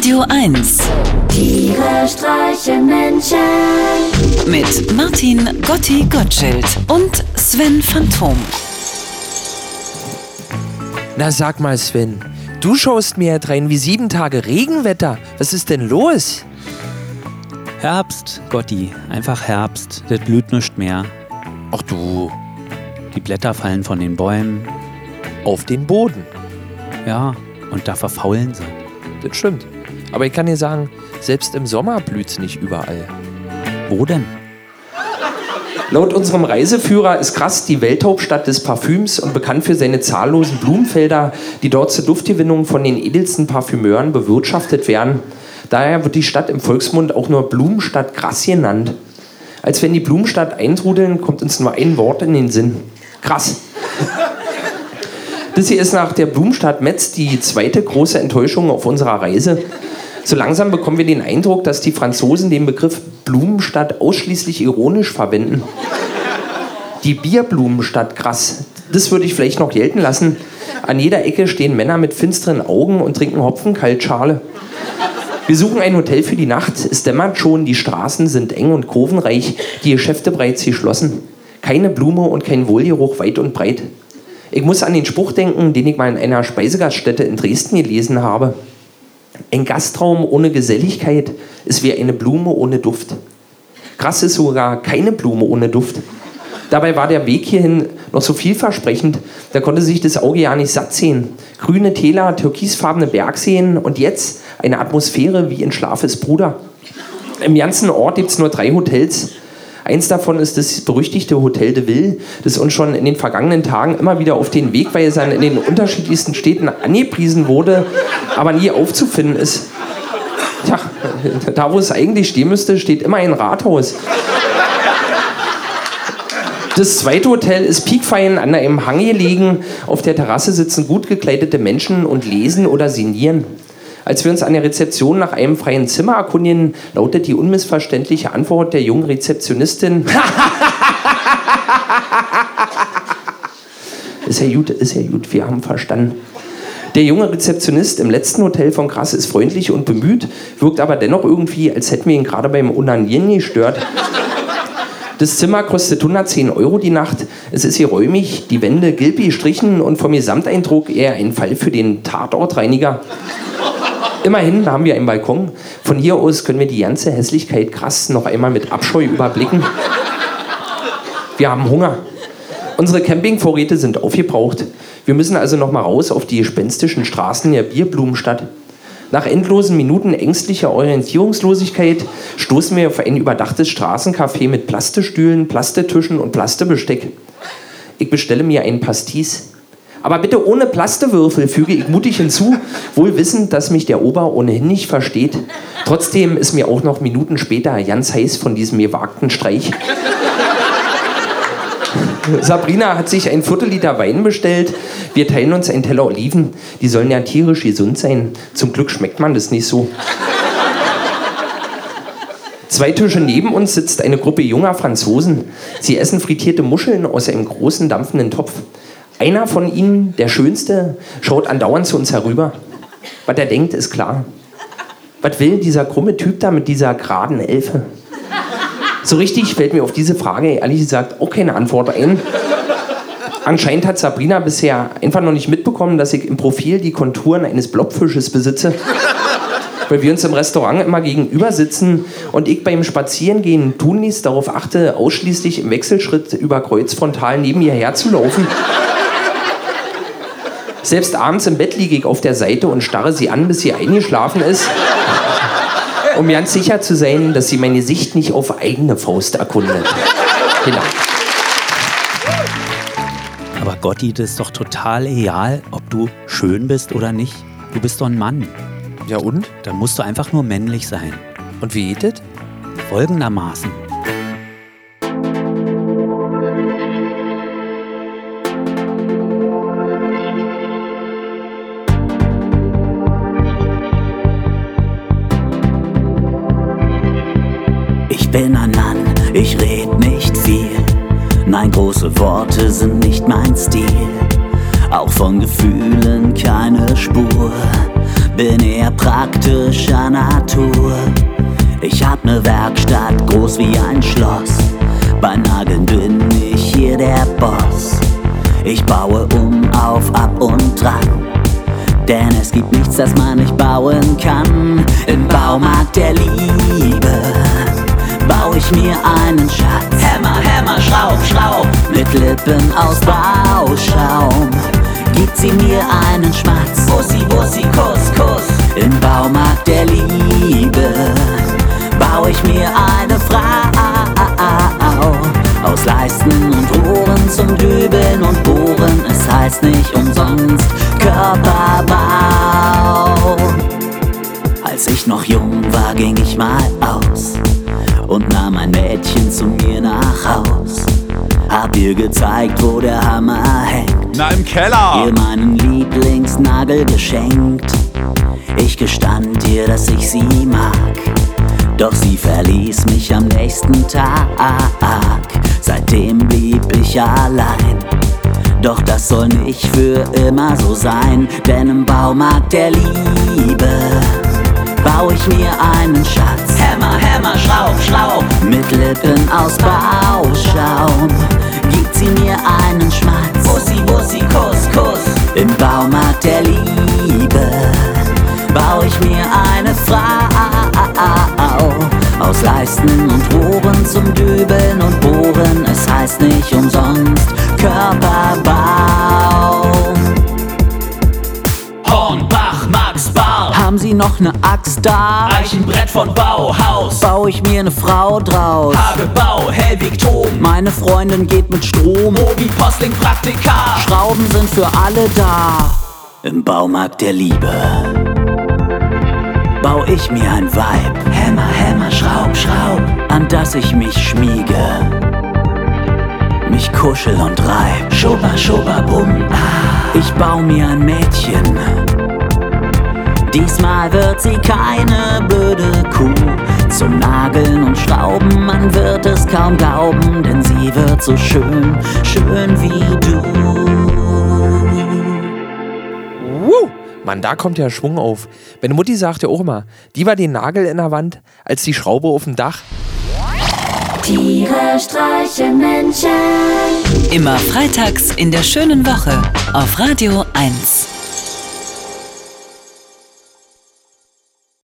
Radio 1 Tiere streichen Menschen. mit Martin Gotti Gottschild und Sven Phantom. Na sag mal, Sven, du schaust mir jetzt rein wie sieben Tage Regenwetter. Was ist denn los? Herbst, Gotti, einfach Herbst. Das blüht nicht mehr. Ach du, Die Blätter fallen von den Bäumen. auf den Boden. Ja, und da verfaulen sie. Das stimmt. Aber ich kann dir sagen, selbst im Sommer blüht's nicht überall. Wo denn? Laut unserem Reiseführer ist Krass die Welthauptstadt des Parfüms und bekannt für seine zahllosen Blumenfelder, die dort zur Duftgewinnung von den edelsten Parfümeuren bewirtschaftet werden. Daher wird die Stadt im Volksmund auch nur Blumenstadt Krass genannt. Als wenn die Blumenstadt eintrudeln, kommt uns nur ein Wort in den Sinn. Krass. Das hier ist nach der Blumenstadt Metz die zweite große Enttäuschung auf unserer Reise. So langsam bekommen wir den Eindruck, dass die Franzosen den Begriff Blumenstadt ausschließlich ironisch verwenden. Die Bierblumenstadt, krass. Das würde ich vielleicht noch gelten lassen. An jeder Ecke stehen Männer mit finsteren Augen und trinken Hopfenkaltschale. Wir suchen ein Hotel für die Nacht. Es dämmert schon, die Straßen sind eng und kurvenreich, die Geschäfte bereits geschlossen. Keine Blume und kein Wohlgeruch weit und breit. Ich muss an den Spruch denken, den ich mal in einer Speisegaststätte in Dresden gelesen habe. Ein Gastraum ohne Geselligkeit ist wie eine Blume ohne Duft. Krass ist sogar keine Blume ohne Duft. Dabei war der Weg hierhin noch so vielversprechend, da konnte sich das Auge ja nicht satt sehen. Grüne Täler, türkisfarbene Bergseen und jetzt eine Atmosphäre wie in Schlafes Bruder. Im ganzen Ort gibt es nur drei Hotels. Eins davon ist das berüchtigte Hotel de Ville, das uns schon in den vergangenen Tagen immer wieder auf den Wegweisern in den unterschiedlichsten Städten angepriesen wurde, aber nie aufzufinden ist. Tja, da wo es eigentlich stehen müsste, steht immer ein Rathaus. Das zweite Hotel ist piekfein an einem Hang gelegen. Auf der Terrasse sitzen gut gekleidete Menschen und lesen oder sinnieren. Als wir uns an der Rezeption nach einem freien Zimmer erkundigen, lautet die unmissverständliche Antwort der jungen Rezeptionistin. ist ja gut, ist ja gut, wir haben verstanden. Der junge Rezeptionist im letzten Hotel von Krass ist freundlich und bemüht, wirkt aber dennoch irgendwie, als hätten wir ihn gerade beim Unanieren gestört. Das Zimmer kostet 110 Euro die Nacht. Es ist hier räumig, die Wände gelb gestrichen und vom Gesamteindruck eher ein Fall für den Tatortreiniger. Immerhin haben wir einen Balkon. Von hier aus können wir die ganze Hässlichkeit krass noch einmal mit Abscheu überblicken. Wir haben Hunger. Unsere Campingvorräte sind aufgebraucht. Wir müssen also noch mal raus auf die gespenstischen Straßen der Bierblumenstadt. Nach endlosen Minuten ängstlicher Orientierungslosigkeit stoßen wir auf ein überdachtes Straßencafé mit Plastestühlen, Plastetischen und Plastebesteck. Ich bestelle mir einen Pastis. Aber bitte ohne Plastewürfel, füge ich mutig hinzu, wohl wissend, dass mich der Ober ohnehin nicht versteht. Trotzdem ist mir auch noch Minuten später ganz heiß von diesem gewagten Streich. Sabrina hat sich ein Viertel Liter Wein bestellt. Wir teilen uns einen Teller Oliven. Die sollen ja tierisch gesund sein. Zum Glück schmeckt man das nicht so. Zwei Tische neben uns sitzt eine Gruppe junger Franzosen. Sie essen frittierte Muscheln aus einem großen dampfenden Topf. Einer von ihnen, der schönste, schaut andauernd zu uns herüber. Was er denkt, ist klar. Was will dieser krumme Typ da mit dieser geraden Elfe? So richtig fällt mir auf diese Frage ehrlich gesagt auch keine Antwort ein. Anscheinend hat Sabrina bisher einfach noch nicht mitbekommen, dass ich im Profil die Konturen eines Blobfisches besitze. Weil wir uns im Restaurant immer gegenüber sitzen und ich beim Spazierengehen tunlichst darauf achte, ausschließlich im Wechselschritt über Kreuzfrontal neben ihr herzulaufen. Selbst abends im Bett liege ich auf der Seite und starre sie an, bis sie eingeschlafen ist um ganz sicher zu sein, dass sie meine Sicht nicht auf eigene Faust erkundet. Genau. Aber Gotti, das ist doch total egal, ob du schön bist oder nicht. Du bist doch ein Mann. Ja und? Dann musst du einfach nur männlich sein. Und wie geht das? Folgendermaßen. Ich red nicht viel. Nein, große Worte sind nicht mein Stil. Auch von Gefühlen keine Spur. Bin eher praktischer Natur. Ich hab ne Werkstatt groß wie ein Schloss. Bei Nageln bin ich hier der Boss. Ich baue um auf ab und dran. Denn es gibt nichts, das man nicht bauen kann. Im Baumarkt der Liebe bau ich mir einen Schatz. Hämmer, Hämmer, Schraub, Schraub. Mit Lippen aus Bauschaum gibt sie mir einen Schmatz. Bussi, Bussi, Kuss, Kuss. Im Baumarkt der Liebe bau ich mir eine Frau aus Leisten und Rohren zum Dübeln und Bohren. Es heißt nicht umsonst Körperbau. Als ich noch jung war, ging ich mal und nahm ein Mädchen zu mir nach Haus. Hab ihr gezeigt, wo der Hammer hängt. Na, im Keller. Ihr meinen Lieblingsnagel geschenkt. Ich gestand ihr, dass ich sie mag. Doch sie verließ mich am nächsten Tag. Seitdem blieb ich allein. Doch das soll nicht für immer so sein, denn im Baumarkt der Liebe bau ich mir einen Schatz. Hämmer, Hämmer, Schraub, Schraub. Mit Lippen aus Bauschaum gibt sie mir einen Schmatz. Bussi, Bussi, Kuss, Kuss. Im Baumarkt der Liebe bau ich mir eine Frau aus Leisten und Rohren zum Dübeln und Bohren. Es heißt nicht umsonst Körperbau. Haben Sie noch ne Axt da? Eichenbrett von Bauhaus. Bau ich mir ne Frau draus. Hagebau, Helwig Tom. Meine Freundin geht mit Strom. Mobi Postling Praktika. Schrauben sind für alle da. Im Baumarkt der Liebe bau ich mir ein Weib. Hämmer, Hämmer, Schraub, Schraub, an das ich mich schmiege. Mich kuschel und reib. Schubba, schubba, bum, ah. Ich bau mir ein Mädchen. Diesmal wird sie keine blöde Kuh. Zum Nageln und Schrauben, man wird es kaum glauben, denn sie wird so schön, schön wie du. Woo! Mann, da kommt ja Schwung auf. Meine Mutti sagt ja auch immer, die war den Nagel in der Wand als die Schraube auf dem Dach. Tiere streichen Menschen. Immer freitags in der schönen Woche auf Radio 1.